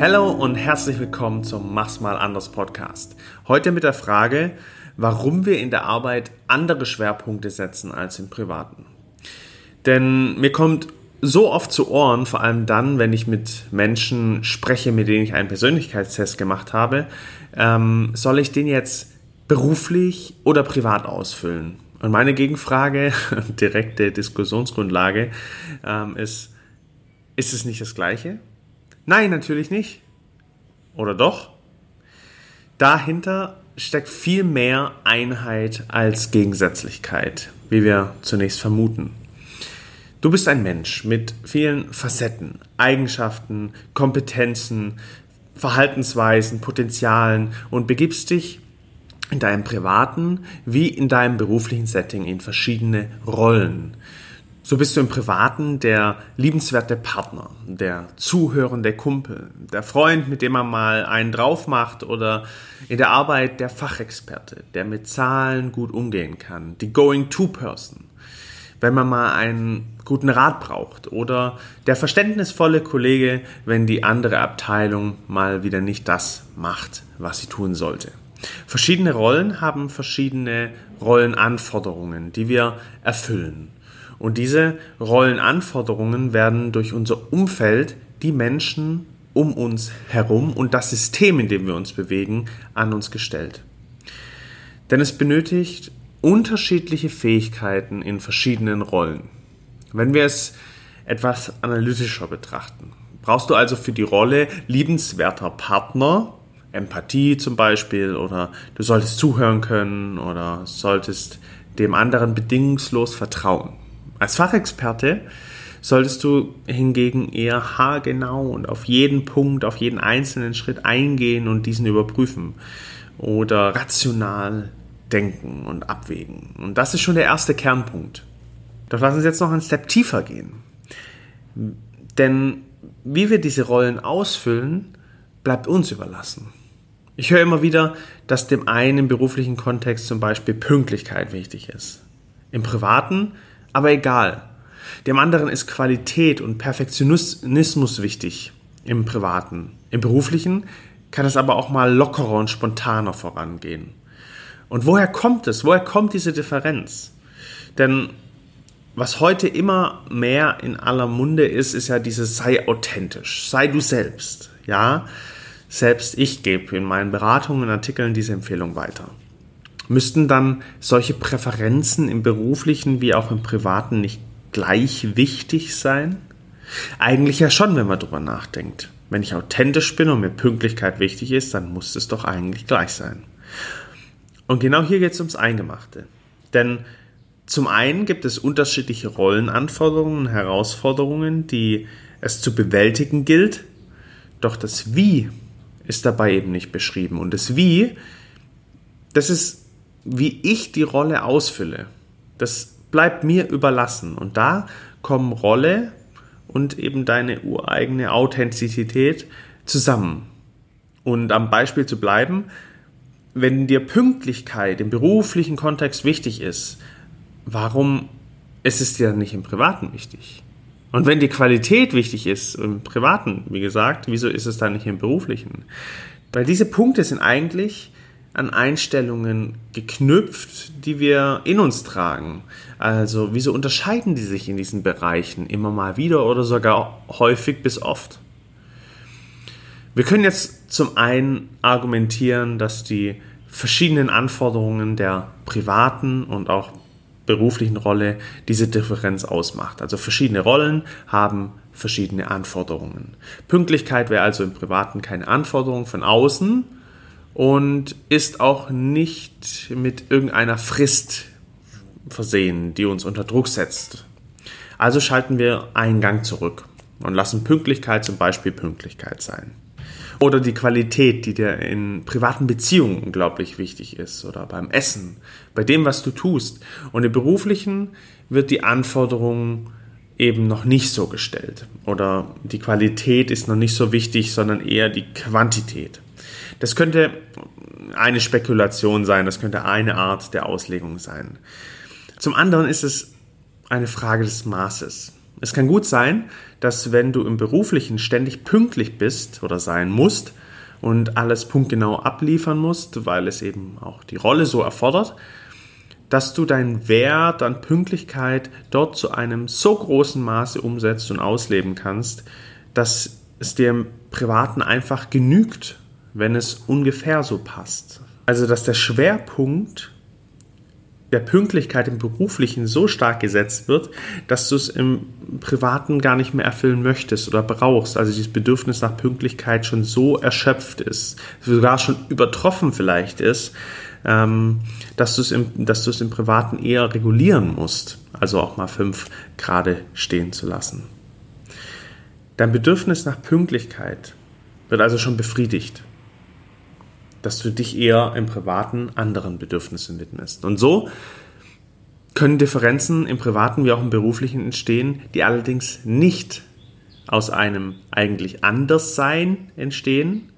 Hallo und herzlich willkommen zum Mach's mal anders Podcast. Heute mit der Frage, warum wir in der Arbeit andere Schwerpunkte setzen als im Privaten. Denn mir kommt so oft zu Ohren, vor allem dann, wenn ich mit Menschen spreche, mit denen ich einen Persönlichkeitstest gemacht habe, ähm, soll ich den jetzt beruflich oder privat ausfüllen? Und meine Gegenfrage, direkte Diskussionsgrundlage, ähm, ist, ist es nicht das Gleiche? Nein, natürlich nicht. Oder doch? Dahinter steckt viel mehr Einheit als Gegensätzlichkeit, wie wir zunächst vermuten. Du bist ein Mensch mit vielen Facetten, Eigenschaften, Kompetenzen, Verhaltensweisen, Potenzialen und begibst dich in deinem privaten wie in deinem beruflichen Setting in verschiedene Rollen. So bist du im Privaten der liebenswerte Partner, der zuhörende Kumpel, der Freund, mit dem man mal einen drauf macht oder in der Arbeit der Fachexperte, der mit Zahlen gut umgehen kann, die Going-to-Person wenn man mal einen guten Rat braucht oder der verständnisvolle Kollege, wenn die andere Abteilung mal wieder nicht das macht, was sie tun sollte. Verschiedene Rollen haben verschiedene Rollenanforderungen, die wir erfüllen. Und diese Rollenanforderungen werden durch unser Umfeld, die Menschen um uns herum und das System, in dem wir uns bewegen, an uns gestellt. Denn es benötigt unterschiedliche Fähigkeiten in verschiedenen Rollen. Wenn wir es etwas analytischer betrachten, brauchst du also für die Rolle liebenswerter Partner, Empathie zum Beispiel, oder du solltest zuhören können oder solltest dem anderen bedingungslos vertrauen. Als Fachexperte solltest du hingegen eher haargenau und auf jeden Punkt, auf jeden einzelnen Schritt eingehen und diesen überprüfen oder rational denken und abwägen. Und das ist schon der erste Kernpunkt. Doch lass uns jetzt noch einen Step tiefer gehen. Denn wie wir diese Rollen ausfüllen, bleibt uns überlassen. Ich höre immer wieder, dass dem einen im beruflichen Kontext zum Beispiel Pünktlichkeit wichtig ist. Im privaten aber egal. Dem anderen ist Qualität und Perfektionismus wichtig im privaten. Im beruflichen kann es aber auch mal lockerer und spontaner vorangehen. Und woher kommt es? Woher kommt diese Differenz? Denn was heute immer mehr in aller Munde ist, ist ja dieses sei authentisch, sei du selbst. Ja, selbst ich gebe in meinen Beratungen und Artikeln diese Empfehlung weiter. Müssten dann solche Präferenzen im beruflichen wie auch im privaten nicht gleich wichtig sein? Eigentlich ja schon, wenn man drüber nachdenkt. Wenn ich authentisch bin und mir Pünktlichkeit wichtig ist, dann muss es doch eigentlich gleich sein. Und genau hier geht es ums Eingemachte. Denn zum einen gibt es unterschiedliche Rollenanforderungen und Herausforderungen, die es zu bewältigen gilt, doch das Wie ist dabei eben nicht beschrieben. Und das Wie, das ist, wie ich die Rolle ausfülle. Das bleibt mir überlassen. Und da kommen Rolle und eben deine ureigene Authentizität zusammen. Und am Beispiel zu bleiben, wenn dir Pünktlichkeit im beruflichen Kontext wichtig ist, warum ist es dir nicht im Privaten wichtig? Und wenn die Qualität wichtig ist im Privaten, wie gesagt, wieso ist es dann nicht im Beruflichen? Weil diese Punkte sind eigentlich an Einstellungen geknüpft, die wir in uns tragen. Also wieso unterscheiden die sich in diesen Bereichen immer mal wieder oder sogar häufig bis oft? Wir können jetzt zum einen argumentieren, dass die verschiedenen Anforderungen der privaten und auch beruflichen Rolle diese Differenz ausmacht. Also verschiedene Rollen haben verschiedene Anforderungen. Pünktlichkeit wäre also im privaten keine Anforderung von außen und ist auch nicht mit irgendeiner Frist versehen, die uns unter Druck setzt. Also schalten wir einen Gang zurück und lassen Pünktlichkeit zum Beispiel Pünktlichkeit sein. Oder die Qualität, die dir in privaten Beziehungen unglaublich wichtig ist. Oder beim Essen, bei dem, was du tust. Und im beruflichen wird die Anforderung eben noch nicht so gestellt. Oder die Qualität ist noch nicht so wichtig, sondern eher die Quantität. Das könnte eine Spekulation sein, das könnte eine Art der Auslegung sein. Zum anderen ist es eine Frage des Maßes. Es kann gut sein, dass wenn du im beruflichen ständig pünktlich bist oder sein musst und alles punktgenau abliefern musst, weil es eben auch die Rolle so erfordert, dass du deinen Wert an Pünktlichkeit dort zu einem so großen Maße umsetzt und ausleben kannst, dass es dir im Privaten einfach genügt, wenn es ungefähr so passt. Also dass der Schwerpunkt der Pünktlichkeit im Beruflichen so stark gesetzt wird, dass du es im Privaten gar nicht mehr erfüllen möchtest oder brauchst. Also dieses Bedürfnis nach Pünktlichkeit schon so erschöpft ist, sogar schon übertroffen vielleicht ist, ähm, dass du es im, dass du es im Privaten eher regulieren musst. Also auch mal fünf Grade stehen zu lassen. Dein Bedürfnis nach Pünktlichkeit wird also schon befriedigt dass du dich eher im Privaten anderen Bedürfnissen widmest. Und so können Differenzen im Privaten wie auch im Beruflichen entstehen, die allerdings nicht aus einem eigentlich Anderssein entstehen.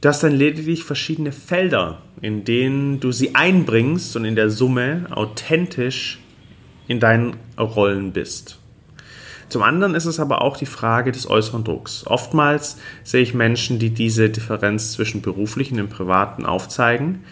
Du hast dann lediglich verschiedene Felder, in denen du sie einbringst und in der Summe authentisch in deinen Rollen bist. Zum anderen ist es aber auch die Frage des äußeren Drucks. Oftmals sehe ich Menschen, die diese Differenz zwischen beruflichen und privaten aufzeigen,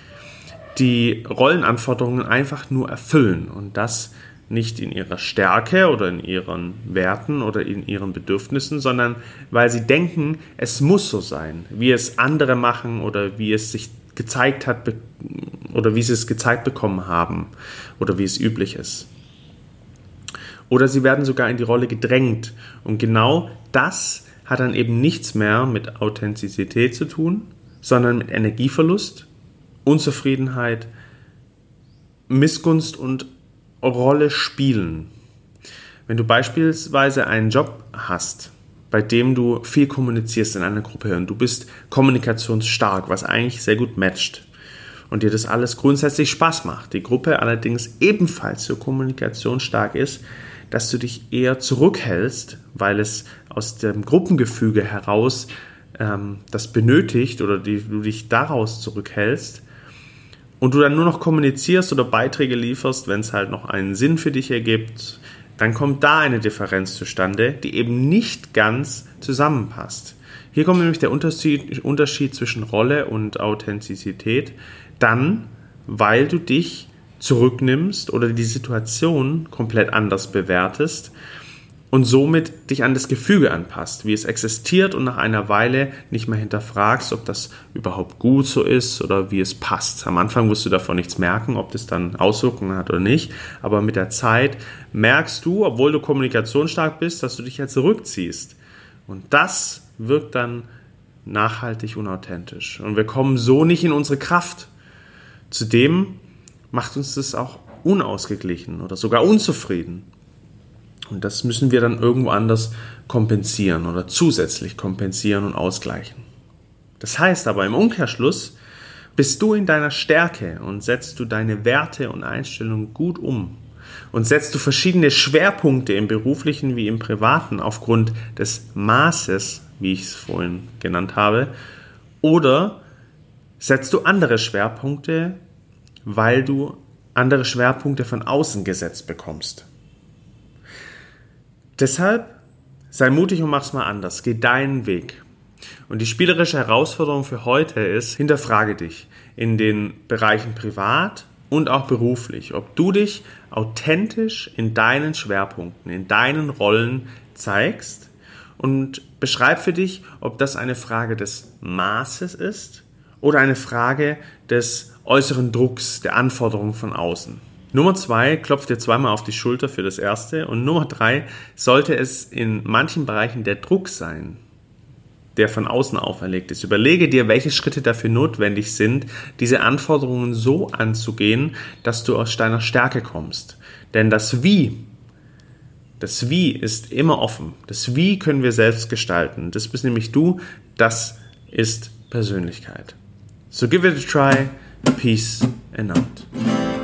die Rollenanforderungen einfach nur erfüllen und das nicht in ihrer Stärke oder in ihren Werten oder in ihren Bedürfnissen, sondern weil sie denken, es muss so sein, wie es andere machen oder wie es sich gezeigt hat oder wie sie es gezeigt bekommen haben oder wie es üblich ist. Oder sie werden sogar in die Rolle gedrängt. Und genau das hat dann eben nichts mehr mit Authentizität zu tun, sondern mit Energieverlust, Unzufriedenheit, Missgunst und Rolle spielen. Wenn du beispielsweise einen Job hast, bei dem du viel kommunizierst in einer Gruppe und du bist kommunikationsstark, was eigentlich sehr gut matcht und dir das alles grundsätzlich Spaß macht, die Gruppe allerdings ebenfalls so kommunikationsstark ist, dass du dich eher zurückhältst, weil es aus dem Gruppengefüge heraus ähm, das benötigt oder die, du dich daraus zurückhältst und du dann nur noch kommunizierst oder Beiträge lieferst, wenn es halt noch einen Sinn für dich ergibt, dann kommt da eine Differenz zustande, die eben nicht ganz zusammenpasst. Hier kommt nämlich der Unterschied, Unterschied zwischen Rolle und Authentizität dann, weil du dich zurücknimmst oder die Situation komplett anders bewertest und somit dich an das Gefüge anpasst, wie es existiert und nach einer Weile nicht mehr hinterfragst, ob das überhaupt gut so ist oder wie es passt. Am Anfang wirst du davon nichts merken, ob das dann Auswirkungen hat oder nicht, aber mit der Zeit merkst du, obwohl du kommunikationsstark bist, dass du dich ja zurückziehst. Und das wirkt dann nachhaltig unauthentisch. Und wir kommen so nicht in unsere Kraft. Zudem macht uns das auch unausgeglichen oder sogar unzufrieden. Und das müssen wir dann irgendwo anders kompensieren oder zusätzlich kompensieren und ausgleichen. Das heißt aber im Umkehrschluss, bist du in deiner Stärke und setzt du deine Werte und Einstellungen gut um und setzt du verschiedene Schwerpunkte im beruflichen wie im privaten aufgrund des Maßes, wie ich es vorhin genannt habe, oder setzt du andere Schwerpunkte weil du andere Schwerpunkte von außen gesetzt bekommst. Deshalb sei mutig und mach's mal anders. Geh deinen Weg. Und die spielerische Herausforderung für heute ist, hinterfrage dich in den Bereichen privat und auch beruflich, ob du dich authentisch in deinen Schwerpunkten, in deinen Rollen zeigst und beschreib für dich, ob das eine Frage des Maßes ist oder eine Frage des äußeren Drucks, der Anforderungen von außen. Nummer zwei, klopft dir zweimal auf die Schulter für das erste. Und Nummer drei, sollte es in manchen Bereichen der Druck sein, der von außen auferlegt ist. Überlege dir, welche Schritte dafür notwendig sind, diese Anforderungen so anzugehen, dass du aus deiner Stärke kommst. Denn das Wie, das Wie ist immer offen. Das Wie können wir selbst gestalten. Das bist nämlich du, das ist Persönlichkeit. So give it a try. Peace and out.